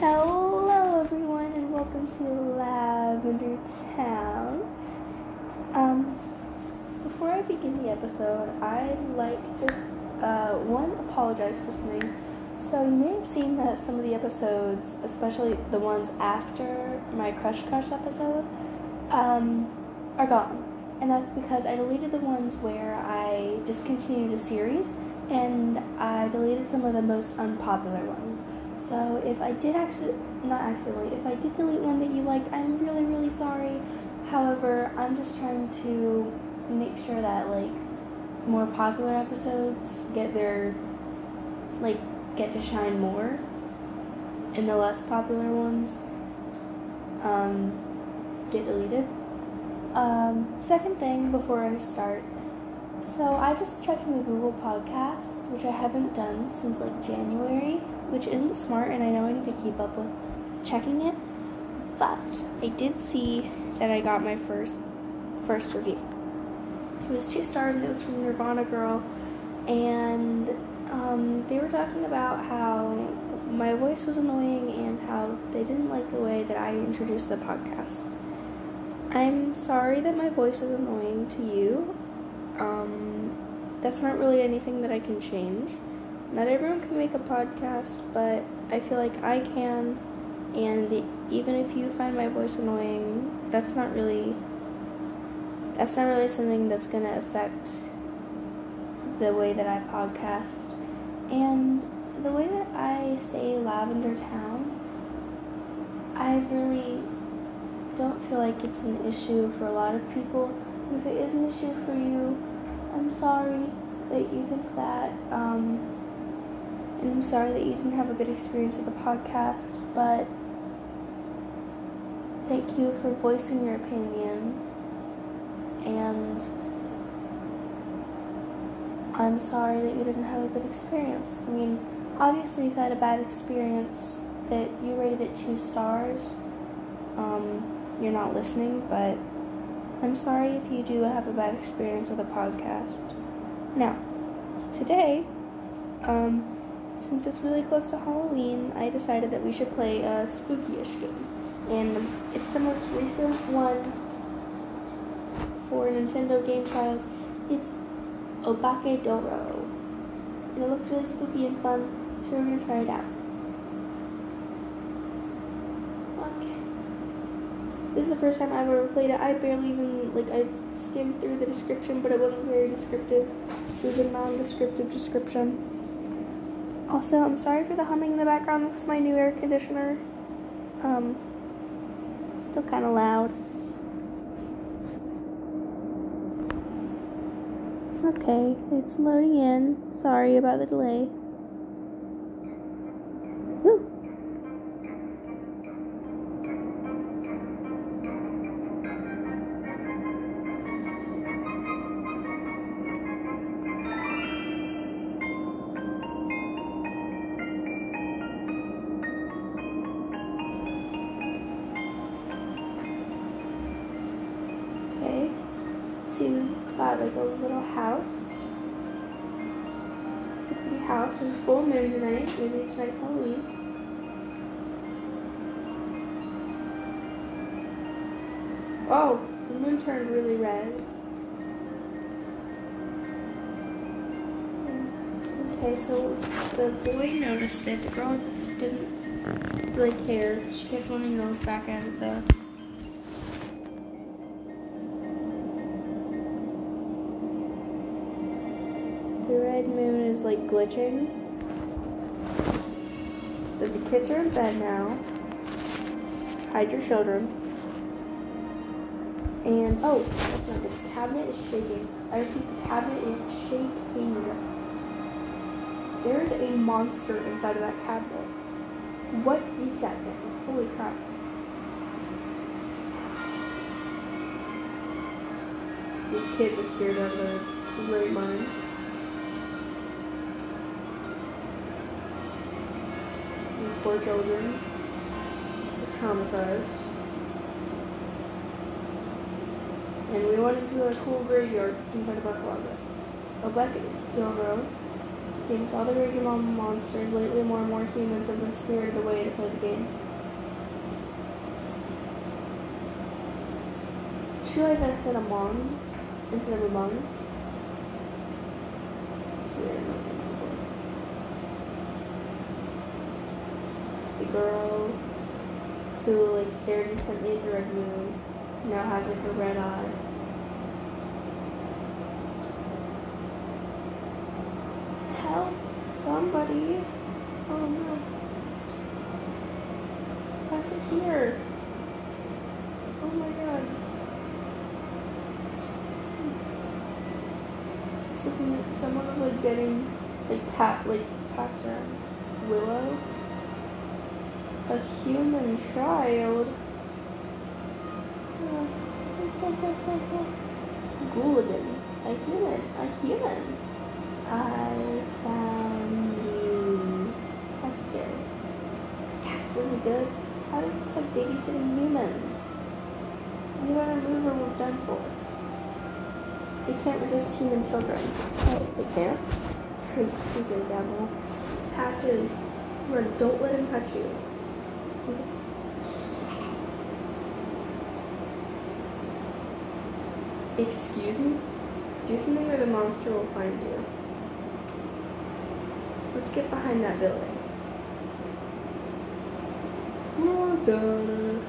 Hello, everyone, and welcome to Lavender Town. Um, before I begin the episode, I'd like just uh, one apologize for something. So you may have seen that some of the episodes, especially the ones after my Crush Crush episode, um, are gone, and that's because I deleted the ones where I discontinued a series, and I deleted some of the most unpopular ones. So if I did accident, not accidentally, if I did delete one that you liked, I'm really, really sorry. However, I'm just trying to make sure that like more popular episodes get their like get to shine more and the less popular ones um, get deleted. Um, second thing before I start, so I just checked my Google Podcasts, which I haven't done since like January which isn't smart, and I know I need to keep up with checking it. But I did see that I got my first first review. It was two stars, and it was from Nirvana Girl, and um, they were talking about how my voice was annoying and how they didn't like the way that I introduced the podcast. I'm sorry that my voice is annoying to you. Um, that's not really anything that I can change not everyone can make a podcast, but I feel like I can. And even if you find my voice annoying, that's not really that's not really something that's going to affect the way that I podcast. And the way that I say Lavender Town, I really don't feel like it's an issue for a lot of people. If it is an issue for you, I'm sorry that you think that. Um, and I'm sorry that you didn't have a good experience with the podcast, but thank you for voicing your opinion. And I'm sorry that you didn't have a good experience. I mean, obviously, you've had a bad experience that you rated it two stars. Um, you're not listening, but I'm sorry if you do have a bad experience with a podcast. Now, today, um, since it's really close to Halloween, I decided that we should play a spooky-ish game. And it's the most recent one for Nintendo Game Trials. It's Obakeidoro. And it looks really spooky and fun, so we're gonna try it out. Okay. This is the first time I've ever played it. I barely even, like, I skimmed through the description, but it wasn't very descriptive. It was a non-descriptive description. Also, I'm sorry for the humming in the background. That's my new air conditioner. Um, still kind of loud. Okay, it's loading in. Sorry about the delay. Red. Okay, so the boy noticed it. The girl didn't really care. She kept wanting to look back at it. The red moon is like glitching. But the kids are in bed now. Hide your children. And oh, this cabinet is shaking. I repeat, the cabinet is shaking. There's a monster inside of that cabinet. What is that thing? Holy crap. These kids are scared out of their right minds. four children are traumatized. And we went into a cool graveyard of our closet. A black Dilro Thanks all the raging monsters, lately more and more humans have been spirited away to play the game. Two eyes I said among instead of. It's weird. The girl who like stared intently at the red moon now has like a red eye. Help somebody. Oh no. Pass it here. Oh my god. So some- someone was like getting like pat like passed around Willow. A human child. Ghouligans. A human. A human. I found you. That's scary. Cats isn't good. How did it start babysitting humans? We better move or we're done for. They can't resist human children. Oh, they can't? Great stupid devil. Patches. Where don't let him touch you. Excuse me? Do something or the monster will find you. Let's get behind that building. Well done.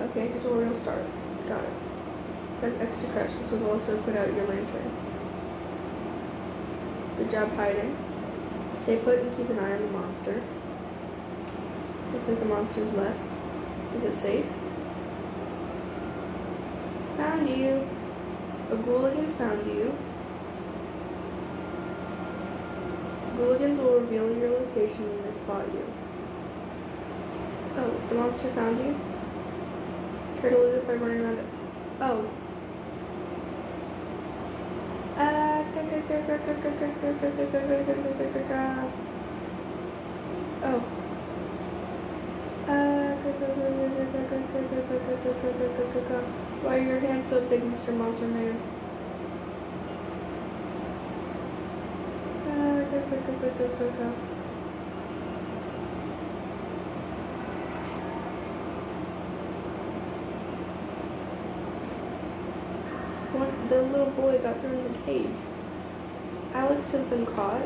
Okay, tutorial start. Got it. X to crouch. This will also put out your lantern. Good job hiding. Stay put and keep an eye on the monster. Looks like the monster's left. Is it safe? Found you. A Ghouligan found you. Ghouligans will reveal your location when they spot you. Oh, the monster found you? Try to lose it by running around it. Oh. Oh. Why are your hands so big, Mr. Monsterman? Uh, the little boy got thrown in the cage. Alex has been caught.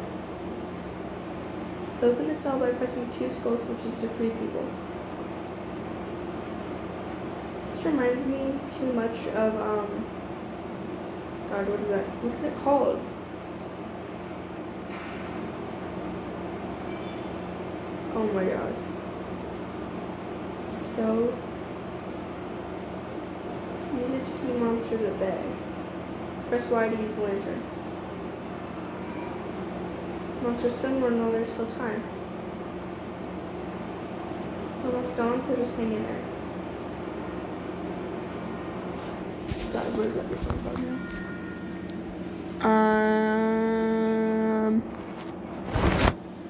Open the cell by pressing two skull switches to free people. This reminds me too much of um. God, what is that? What is it called? Oh my god. So. Use it to keep monsters at bay. Press Y to use lantern. Monsters still run while there's still time. It's almost gone, so just hang in there. God, where's that different bug now? Um.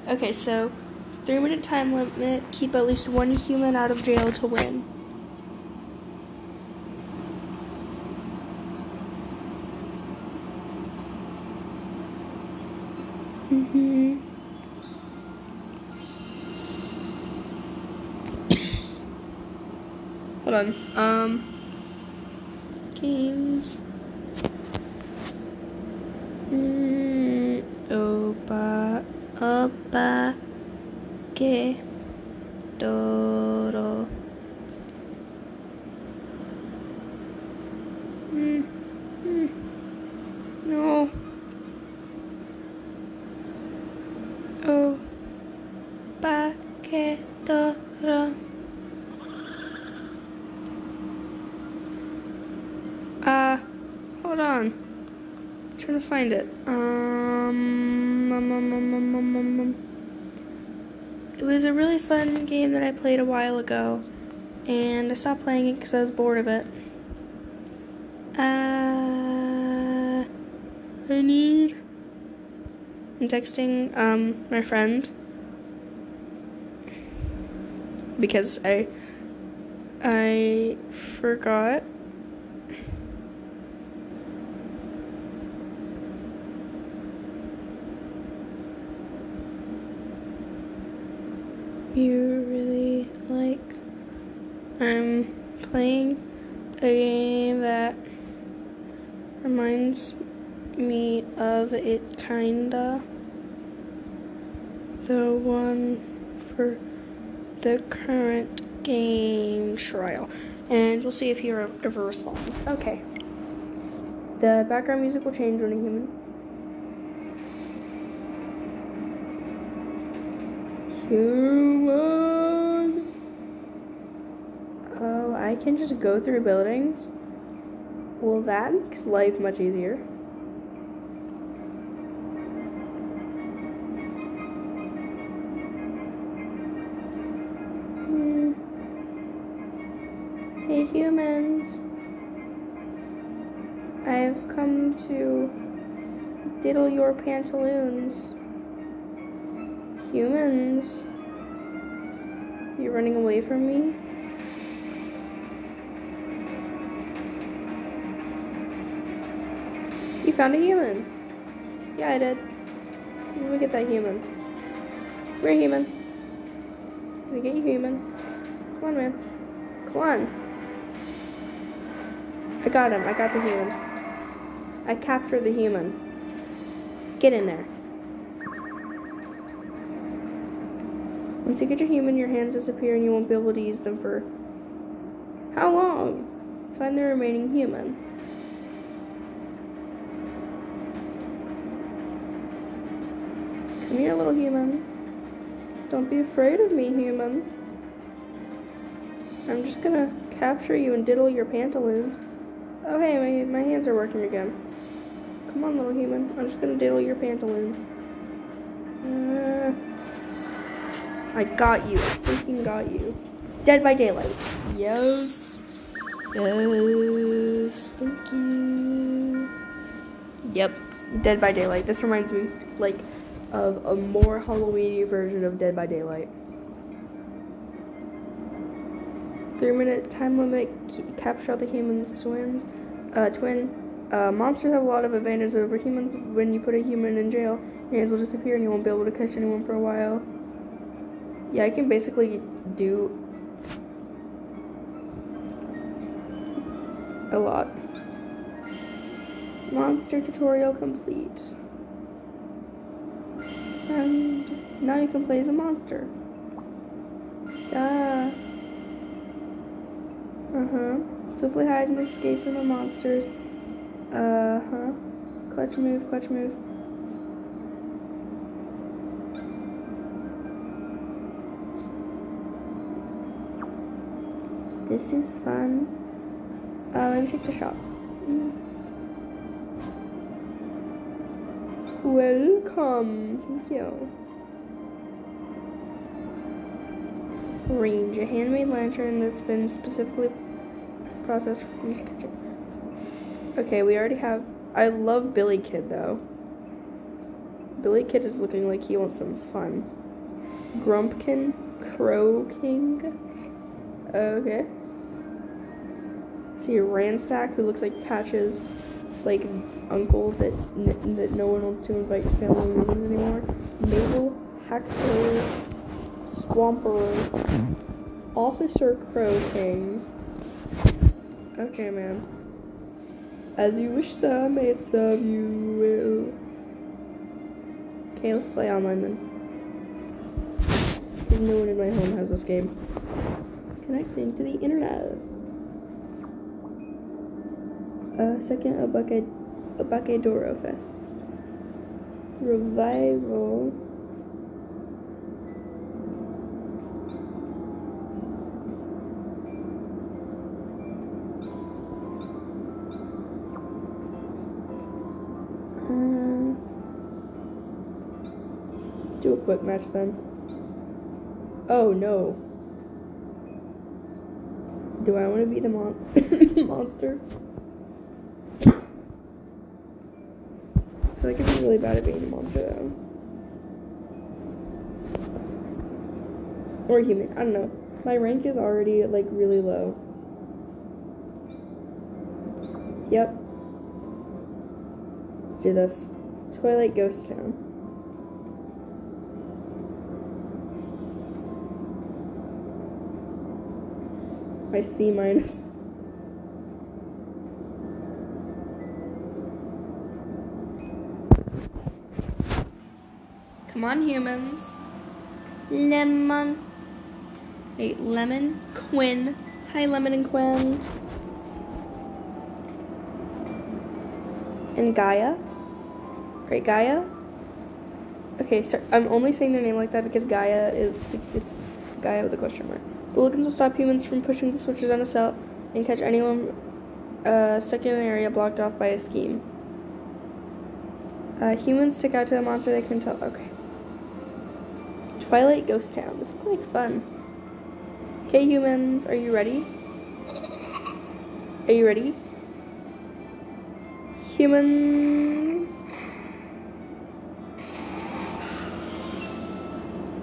Okay, so three minute time limit. Keep at least one human out of jail to win. one. Um, while ago, and I stopped playing it because I was bored of it. Uh, I need. I'm texting um my friend because I I forgot. You I'm playing a game that reminds me of it kinda. The one for the current game trial. And we'll see if he ever responds. Okay. The background music will change when a human. Oh, I can just go through buildings. Well, that makes life much easier. Hmm. Hey humans, I've come to diddle your pantaloons. Humans, you're running away from me? You found a human. Yeah, I did. Let me get that human. We're human. Let me get you human. Come on, man. Come on. I got him. I got the human. I captured the human. Get in there. Once you get your human, your hands disappear and you won't be able to use them for how long? Let's find the remaining human. Come here, little human. Don't be afraid of me, human. I'm just gonna capture you and diddle your pantaloons. Oh hey, my, my hands are working again. Come on, little human. I'm just gonna diddle your pantaloons. Uh, I got you. I freaking got you. Dead by Daylight. Yes. Yes. Thank you. Yep. Dead by Daylight. This reminds me, like, of a more Halloweeny version of Dead by Daylight. Three minute time limit, capture all the humans twins. Uh, twin. Uh, monsters have a lot of advantages over humans. When you put a human in jail, your hands will disappear and you won't be able to catch anyone for a while. Yeah, I can basically do a lot. Monster tutorial complete. And now you can play as a monster. Ah. Uh-huh. So if we hide and escape from the monsters. Uh-huh. Clutch move, clutch move. This is fun. Uh, let me check the shop. Mm. Welcome. Thank you. Range, a handmade lantern that's been specifically processed. Okay, we already have. I love Billy Kid though. Billy Kid is looking like he wants some fun. Grumpkin, Crow King. Okay. See Ransack, who looks like Patches, like uncle that that no one wants to invite to family reunions anymore. Mabel, Hacksaw, Swamper, Officer Crow King. Okay, man. As you wish, sir, may it serve you well. Okay, let's play online then. No one in my home has this game. Connecting to the internet. Uh, second, a bucket, a Buckadoro Fest. Revival. Quick match then. Oh no. Do I want to be the mon monster? I feel like I'm really bad at being a monster though. Or human, I don't know. My rank is already like really low. Yep. Let's do this. Twilight Ghost Town. C minus. Come on, humans. Lemon. Hey, Lemon, Quinn. Hi, Lemon and Quinn. And Gaia. Right, Gaia? Okay, so I'm only saying their name like that because Gaia is, it's Gaia with a question mark. Hooligans will stop humans from pushing the switches on a cell and catch anyone uh, stuck in an area blocked off by a scheme. Uh, humans stick out to a monster they can tell. Okay. Twilight Ghost Town. This looks like fun. Okay, humans, are you ready? Are you ready? Humans.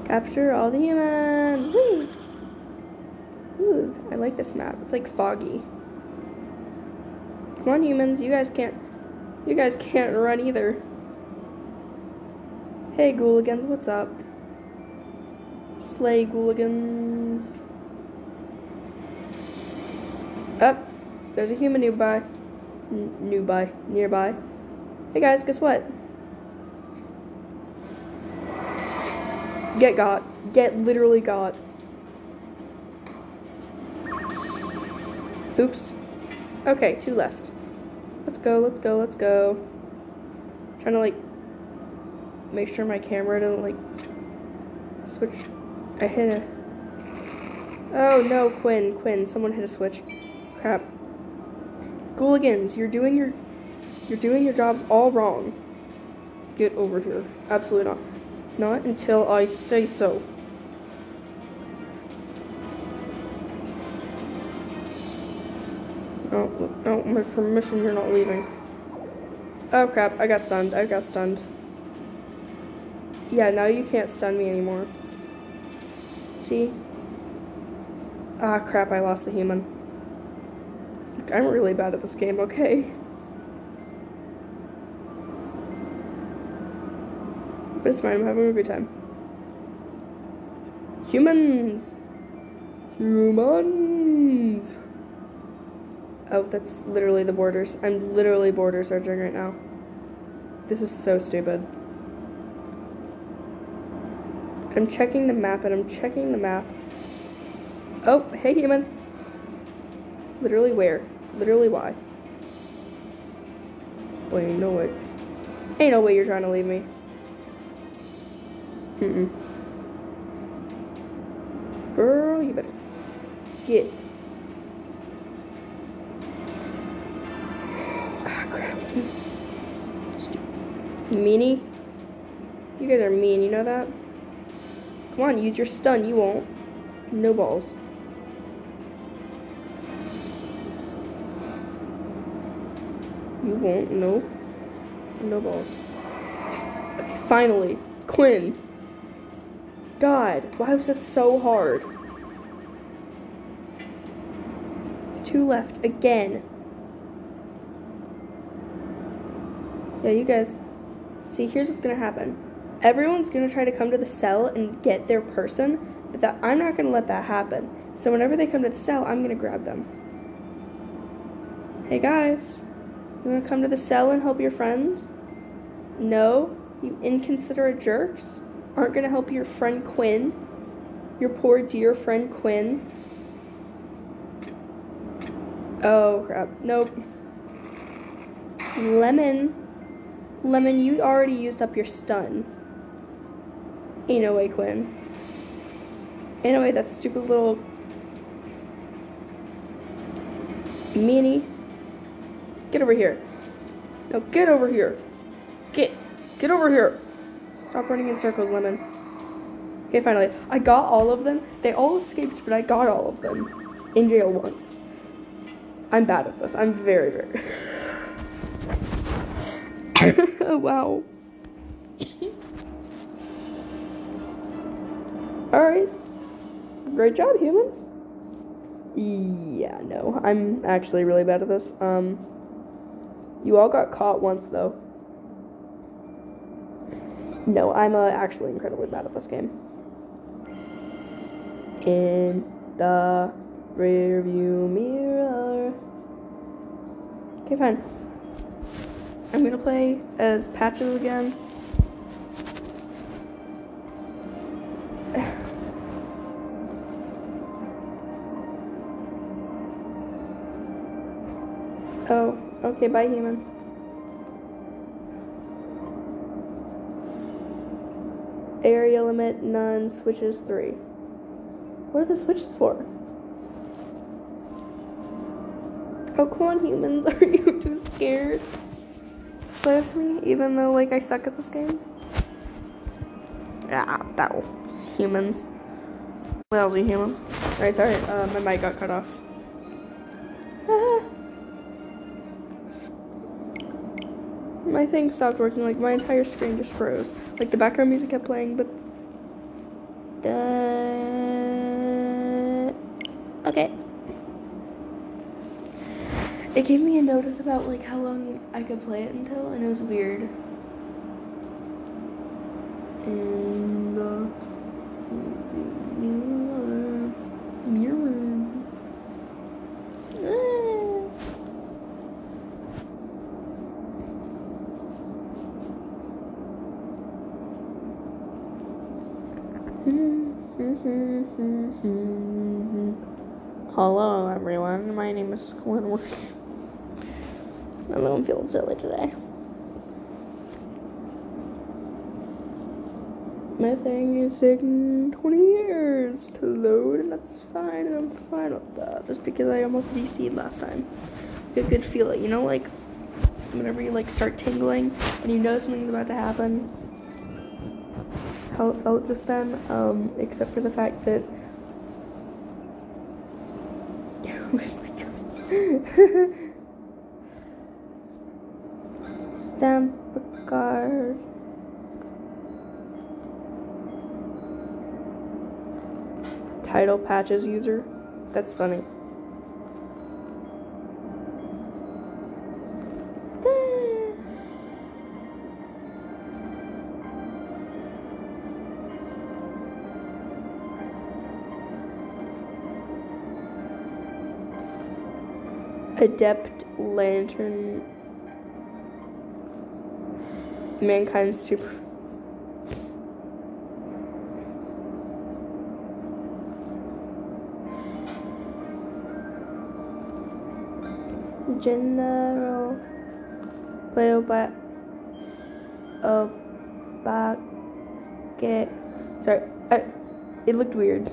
Capture all the humans. Whee! Ooh, I like this map. It's like foggy. Come on, humans. You guys can't. You guys can't run either. Hey, Ghouligans, what's up? Slay Ghouligans. Up. Oh, there's a human nearby. N nearby. Nearby. Hey guys, guess what? Get got. Get literally got. Oops. Okay, two left. Let's go, let's go, let's go. trying to like make sure my camera doesn't like switch. I hit a. Oh no, Quinn, Quinn, someone hit a switch. Crap. Ghouligans, you're doing your you're doing your jobs all wrong. Get over here. Absolutely not. Not until I say so. Oh, oh, my permission, you're not leaving. Oh crap, I got stunned, I got stunned. Yeah, now you can't stun me anymore. See? Ah crap, I lost the human. I'm really bad at this game, okay? But it's fine, I'm having a good time. Humans! Humans! Oh, that's literally the borders. I'm literally border searching right now. This is so stupid. I'm checking the map and I'm checking the map. Oh, hey human. Literally where? Literally why? Ain't no way. Ain't no way you're trying to leave me. Mm-mm. Girl, you better get. Meanie? You guys are mean, you know that? Come on, use your stun, you won't. No balls. You won't. No. No balls. Finally. Quinn. God, why was that so hard? Two left again. Yeah, you guys. See, here's what's gonna happen. Everyone's gonna try to come to the cell and get their person, but that I'm not gonna let that happen. So whenever they come to the cell, I'm gonna grab them. Hey guys. You want to come to the cell and help your friends? No, you inconsiderate jerks aren't to help your friend Quinn, your poor dear friend Quinn. Oh crap, nope. Lemon, Lemon, you already used up your stun. No way, Quinn. Ain't no way, that stupid little meanie Get over here. No, get over here. Get. Get over here. Stop running in circles, Lemon. Okay, finally. I got all of them. They all escaped, but I got all of them. In jail once. I'm bad at this. I'm very, very... wow. Alright. Great job, humans. Yeah, no. I'm actually really bad at this. Um... You all got caught once, though. No, I'm uh, actually incredibly bad at this game. In the rear view mirror. Okay, fine. I'm gonna play as Patches again. oh, okay, bye, human. Area limit, none, switches three. What are the switches for? Oh, come on, humans. Are you too scared play with me, even though, like, I suck at this game? Ah, that humans. What else are you human? Alright, sorry, uh, my mic got cut off. My thing stopped working, like, my entire screen just froze. Like, the background music kept playing, but... Okay. It gave me a notice about like how long I could play it until, and it was weird. And uh, mirror, mirror. Hello, everyone. My name is Squidward. I know I'm feeling silly today. My thing is taking 20 years to load, and that's fine, and I'm fine with that. Just because I almost DC'd last time. You could feel it, you know, like whenever you like start tingling and you know something's about to happen. How it felt just then, um, except for the fact that. Stamp card. Title patches user. That's funny. Adept Lantern Mankind's super General Play by uh, a bucket. Sorry, I, it looked weird.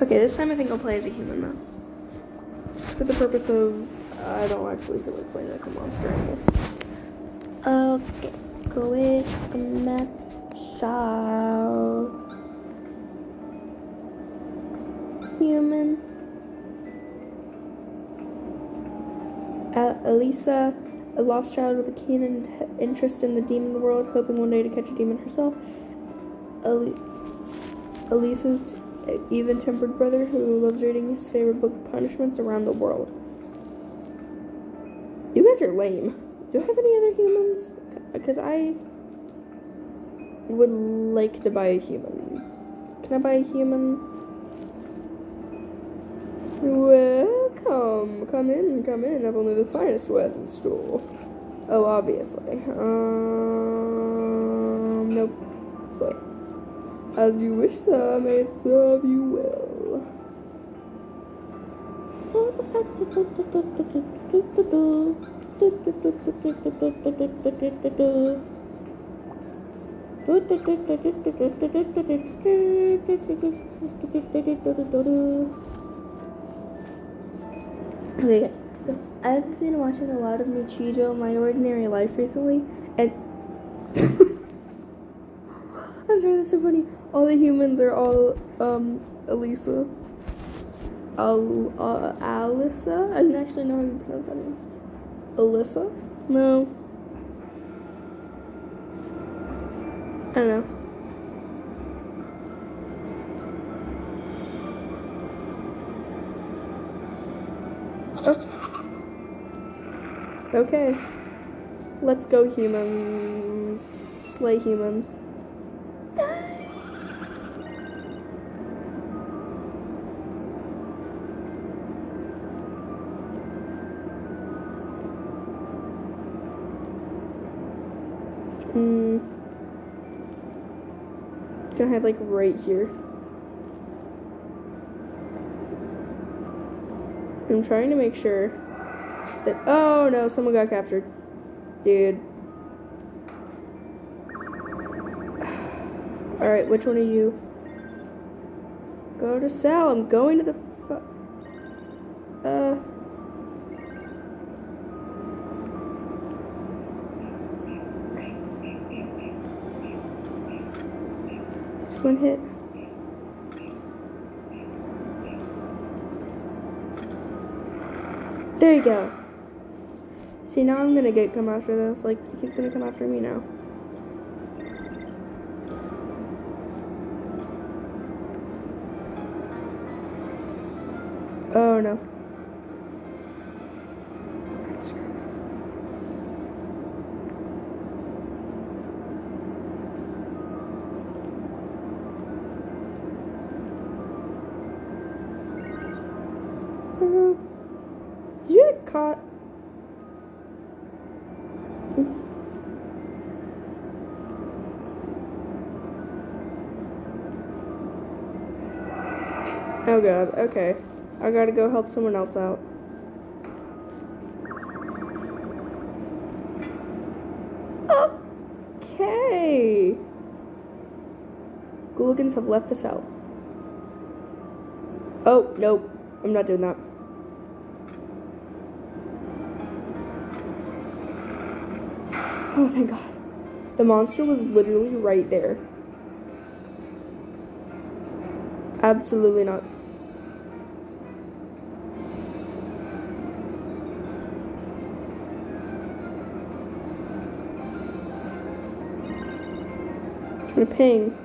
Okay, this time I think I'll play as a human though. For the purpose of, I don't actually feel like playing like a monster anymore. Okay, go with a match Human. Uh, Elisa, a lost child with a keen in- interest in the demon world, hoping one day to catch a demon herself. El- Elisa's even tempered brother who loves reading his favorite book, Punishments Around the World. Guys are lame. Do I have any other humans? Because I would like to buy a human. Can I buy a human? Welcome. Come in, come in. I've only the finest wares in store. Oh, obviously. Um, nope. Wait. As you wish, sir, may it serve you well. Okay. So I've been watching a lot of Nichijou, My Ordinary Life recently, and I'm sorry, that's so funny. All the humans are all um Elisa. Al uh, Alyssa. I didn't actually know how you pronounce that name. Alyssa? No. I don't know. Oh. Okay. Let's go humans. Slay humans. Hide like right here. I'm trying to make sure that. Oh no, someone got captured. Dude. Alright, which one are you? Go to Sal. I'm going to the. Fu- uh. One hit? There you go. See, now I'm gonna get come after this. Like, he's gonna come after me now. Oh no. Uh, Did you get caught? Oh god, okay. I gotta go help someone else out. Okay. Ghouligans have left the cell. Oh, nope. I'm not doing that. Oh, thank God. The monster was literally right there. Absolutely not. To ping.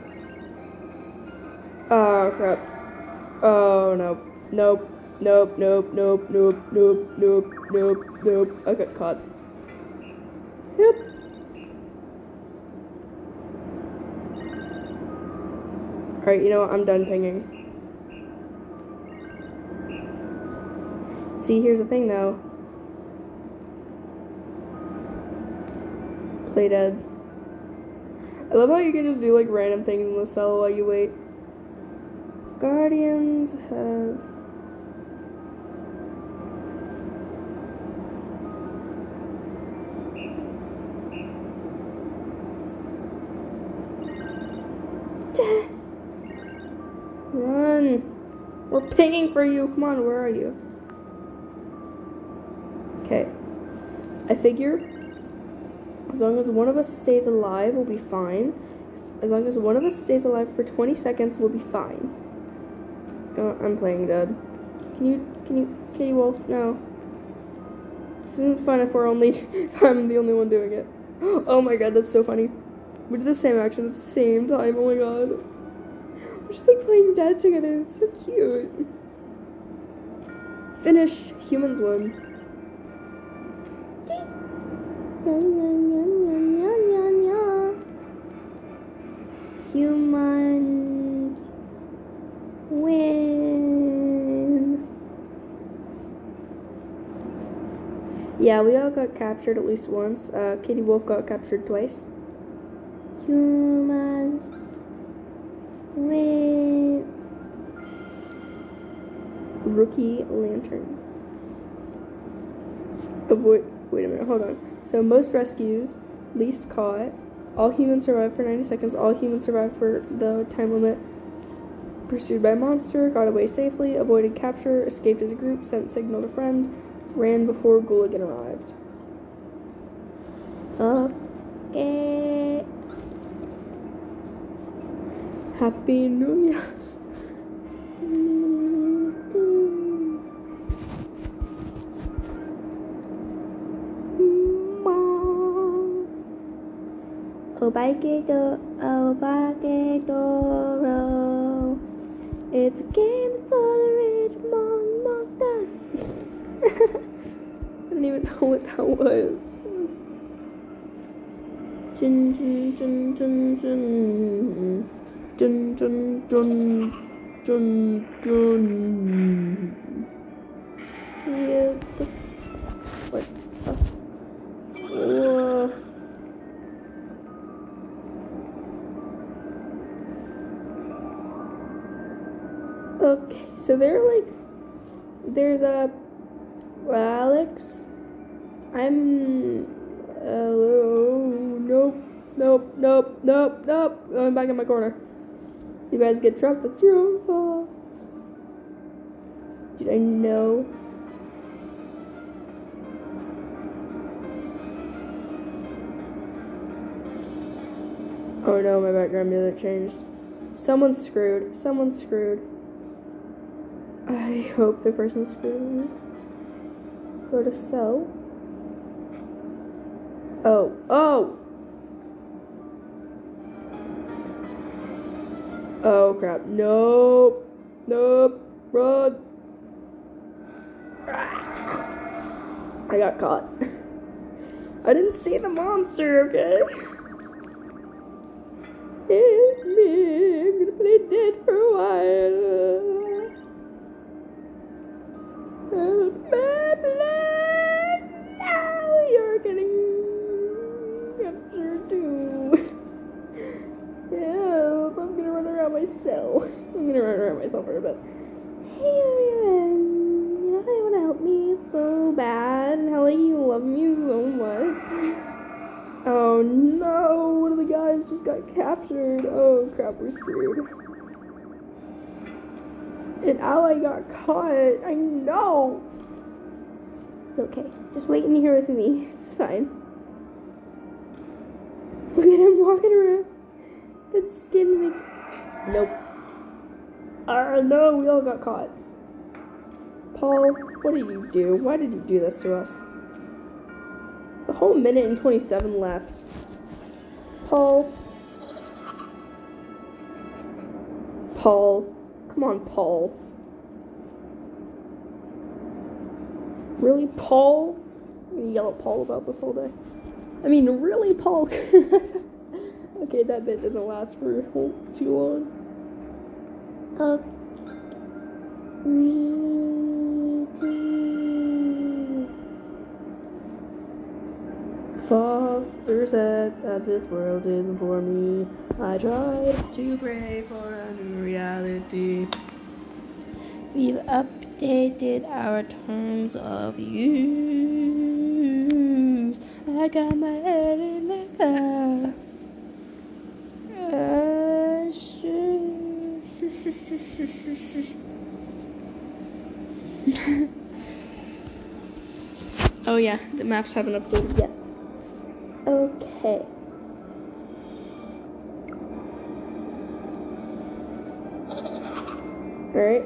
Oh, crap. Oh, no. Nope. Nope, nope, nope, nope, nope, nope, nope, nope. I got caught. Yep. Alright, you know what? I'm done pinging. See, here's the thing though. Play dead. I love how you can just do like random things in the cell while you wait. Guardians have. Run! We're pinging for you. Come on, where are you? Okay. I figure as long as one of us stays alive, we'll be fine. As long as one of us stays alive for 20 seconds, we'll be fine. Oh, I'm playing dead. Can you, can you, Kitty Wolf? No. This isn't fun if we're only, I'm the only one doing it. Oh my god, that's so funny. We did the same action at the same time. Oh my god. We're just like playing dead together. It's so cute. Finish. Humans win. Humans win. Yeah, we all got captured at least once. Uh, Kitty Wolf got captured twice. Humans win. Rookie Lantern. Avoid. Wait a minute, hold on. So, most rescues, least caught. All humans survived for 90 seconds. All humans survived for the time limit. Pursued by monster, got away safely, avoided capture, escaped as a group, sent signal to friend, ran before Ghouligan arrived. Okay. Happy New Year. Obaikedo, Obaikedo, It's a game that's the rage among monsters. I don't even know what that was. Jun jun jun jun jun jun jun jun jun jun. The, what? the- Whoa. So they're like, there's a Alex. I'm. Hello. Nope. Nope. Nope. Nope. Nope. Oh, I'm back in my corner. You guys get trapped. That's your own fault. Did I know? Oh no, my background music changed. Someone's screwed. Someone's screwed. I hope the person's screwed me. Go to sell. Oh, oh! Oh crap. Nope. Nope. Run. I got caught. I didn't see the monster, okay? It's me. I'm gonna play dead for a while. We're screwed. An ally got caught. I know. It's okay. Just wait in here with me. It's fine. Look at him walking around. That skin makes. Nope. Ah, no, we all got caught. Paul, what did you do? Why did you do this to us? A whole minute and 27 left. Paul. Paul. Come on, Paul. Really, Paul? I'm gonna yell at Paul about this whole day. I mean, really, Paul? okay, that bit doesn't last for too long. Uh. Father said that this world isn't for me. I tried to pray for a new reality. We've updated our terms of use. I got my head in the car. Oh yeah, the maps haven't updated yet. Okay. Alright.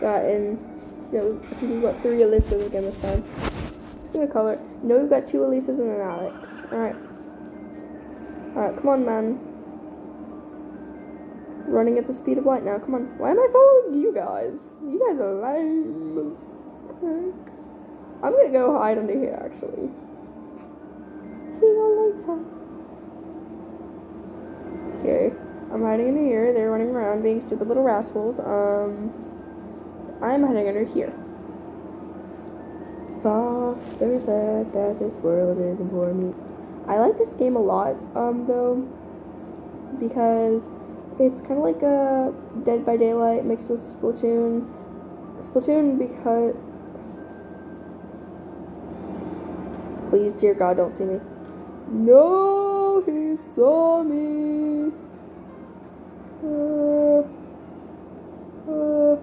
Got in. No, I think we got three Alysas again this time. I'm gonna call her. No, we've got two Alysas and an Alex. Alright. Alright, come on, man. Running at the speed of light now. Come on. Why am I following you guys? You guys are lame. I'm gonna go hide under here, actually. Later. Okay. I'm hiding under here. They're running around being stupid little rascals. Um, I'm hiding under here. Father said that this world isn't for me. I like this game a lot, um, though, because it's kind of like a Dead by Daylight mixed with Splatoon. Splatoon because. Please, dear God, don't see me. No, he saw me. Uh, uh,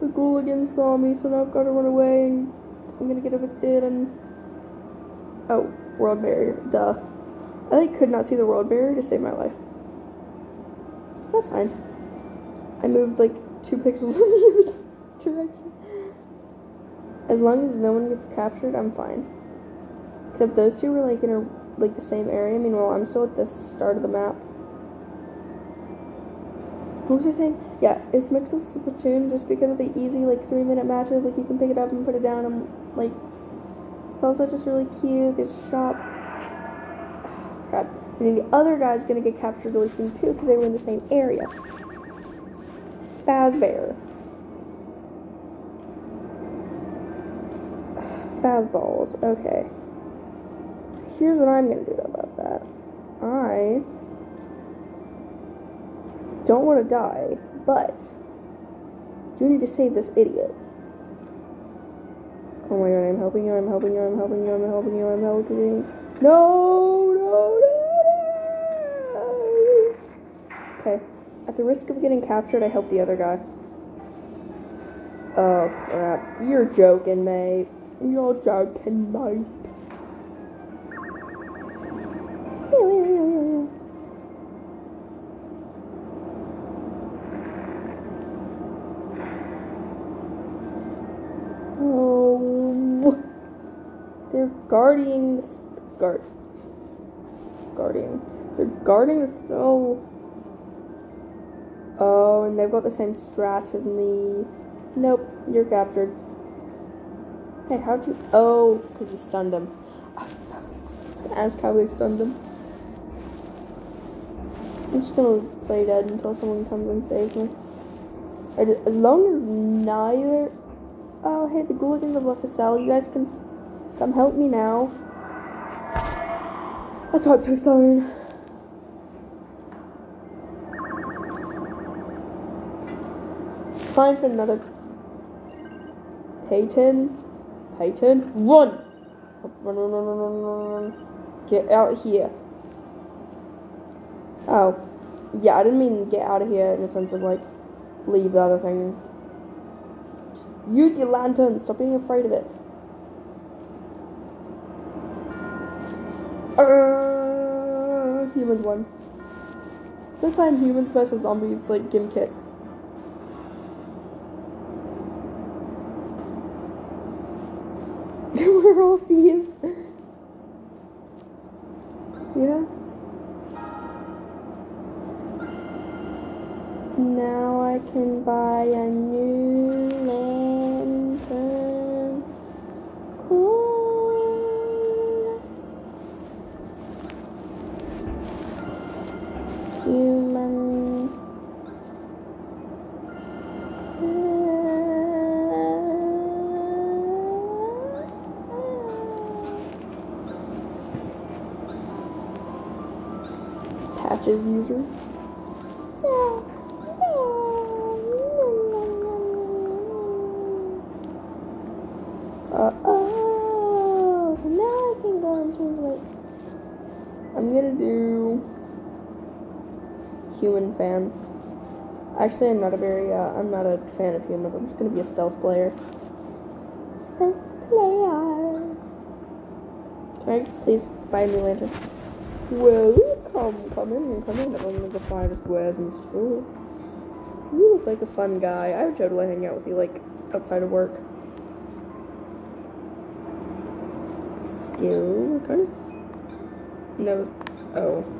the Ghoul saw me, so now I've got to run away and I'm gonna get evicted and. Oh, world barrier. Duh. I like could not see the world barrier to save my life. That's fine. I moved like two pixels in the other direction. As long as no one gets captured, I'm fine. Except those two were like in a like the same area. Meanwhile, I'm still at the start of the map. What was I saying? Yeah, it's mixed with Splatoon just because of the easy like three minute matches. Like you can pick it up and put it down and like it's also just really cute. A shop. Crap. And then the other guy's gonna get captured really soon too because they were in the same area. Fazbear. Fazballs. Okay. Here's what I'm gonna do about that. I don't want to die, but you need to save this idiot. Oh my god, I'm helping you, I'm helping you, I'm helping you, I'm helping you, I'm helping you. No, no, no, no. Okay. At the risk of getting captured, I help the other guy. Oh crap. You're joking, mate. You're joking, mate. Guarding guard. Guardian. They're guarding the soul. Oh, and they've got the same strats as me. Nope, you're captured. Hey, how'd you? Oh, because you stunned him. Ah, gonna ask how they stunned him. I'm just gonna play dead until someone comes and saves me. As long as neither. Oh, hey, the Ghouligans have left the cell. You guys can come help me now. Let's talk to phone. It's fine for another. Peyton, Peyton, run! Run, run, run, run, run, run, run. Get out here. Oh, yeah, I didn't mean get out of here in the sense of like leave the other thing. Just use your lantern. Stop being afraid of it. Uh, humans won. It's like playing humans versus zombies, like Gimkit. We're all C's. Yeah. Now I can buy a human fan. Actually, I'm not a very, uh, I'm not a fan of humans. I'm just gonna be a stealth player. Stealth player. Can I please buy a new lantern? Well, come, come in, come in. I'm one of the finest wares in store. You look like a fun guy. I would totally hang out with you, like, outside of work. Skill, s- No, oh.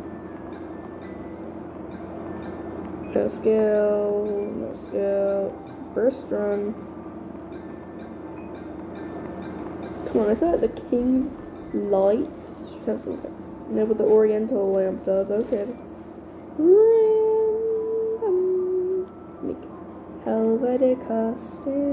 No skill, no skill. Burst run. Come on, I thought the King Light should have some kind- No, but the Oriental lamp does. Okay, that's random. Helvetica standard.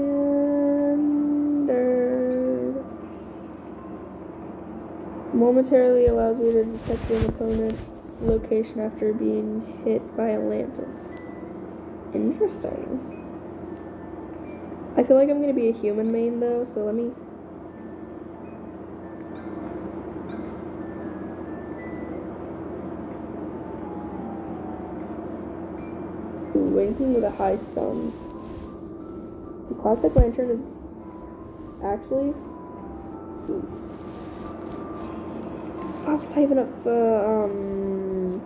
Momentarily allows you to detect an opponent location after being hit by a lantern. Interesting. I feel like I'm gonna be a human main though, so let me. Ooh, anything with a high stun. The classic lantern is actually. Ooh. I'm saving up for um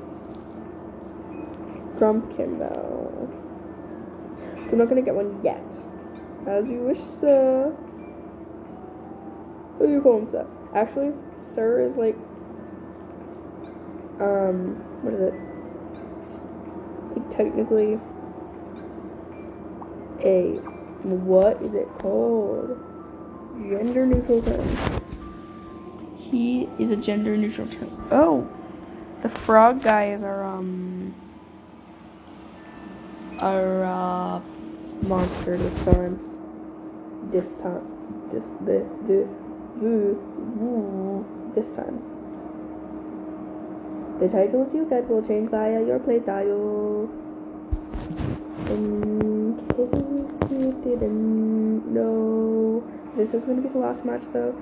Grumpkin though. I'm not gonna get one yet. As you wish, sir. Who are you calling sir? Actually, sir is like um what is it? It's like technically a what is it called? Gender neutral term. He is a gender neutral term. Oh, the frog guy is our um our uh, monster this time. This time, this the the this time. The titles you get will change via your playstyle. In case you didn't know, this is going to be the last match though.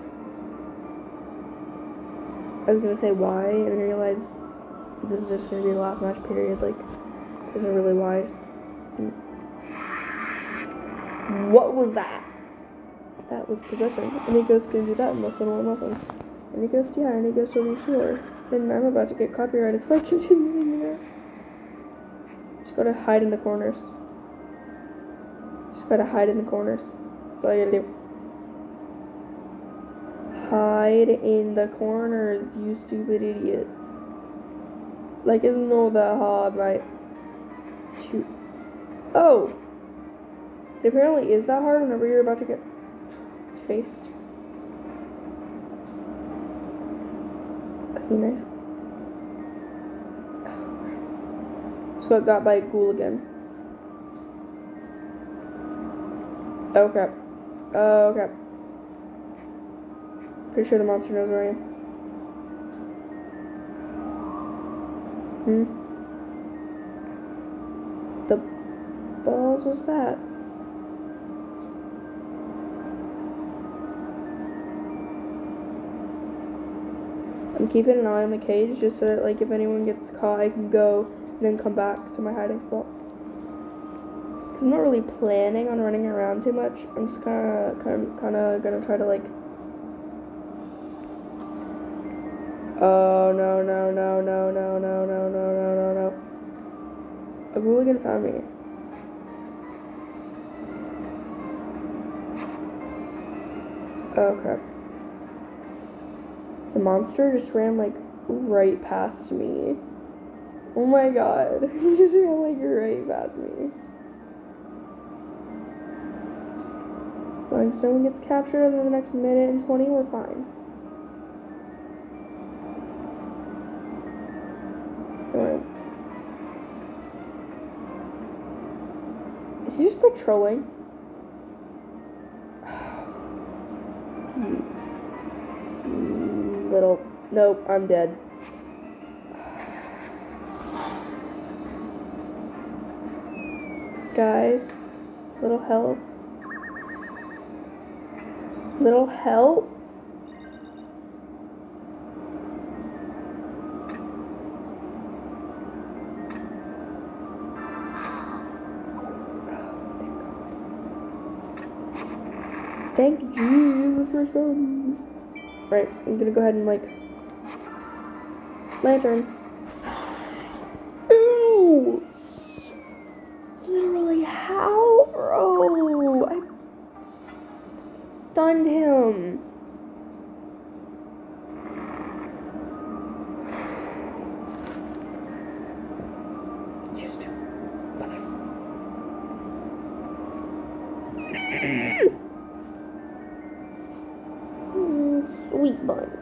I was to say why, and then I realized this is just to be the last match, period. Like, isn't really why. What was that? That was possession. And he goes, can do that unless I don't want nothing. And he goes, yeah, and he goes, so you sure? And I'm about to get copyrighted if I continue singing that. Just gotta hide in the corners. Just gotta hide in the corners. That's all you gotta do. Hide in the corners, you stupid idiot. Like, isn't all that hard, right? Shoot. Oh! It apparently is that hard whenever you're about to get chased. Be nice. Just got got by a ghoul again. Oh crap. Oh crap. Pretty sure the monster knows where I am. Hmm. The balls was that? I'm keeping an eye on the cage just so that like if anyone gets caught I can go and then come back to my hiding spot. Cause I'm not really planning on running around too much. I'm just kinda kinda kinda gonna try to like Oh no no no no no no no no no no no A hooligan found me. Oh crap. The monster just ran like right past me. Oh my god. He just ran like right past me. So long as no gets captured in the next minute and 20, we're fine. Patrolling? Hmm. Little. Nope, I'm dead. Guys, little help. Little help. Thank you for some. Right, I'm gonna go ahead and like lantern. Bye.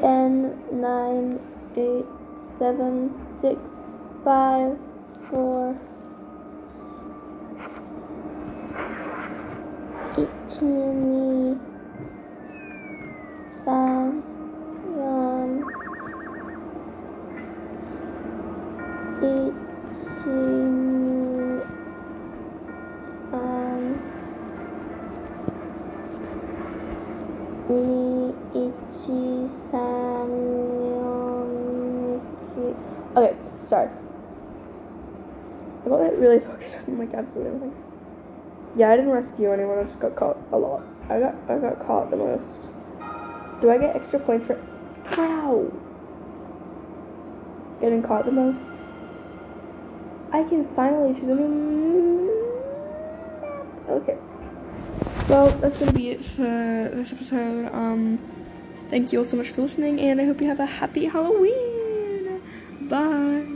Ten, nine, eight, seven. Yeah, I didn't rescue anyone. I just got caught a lot. I got I got caught the most. Do I get extra points for? Ow! Getting caught the most. I can finally choose a new. Okay. Well, that's gonna be it for this episode. Um, thank you all so much for listening, and I hope you have a happy Halloween. Bye.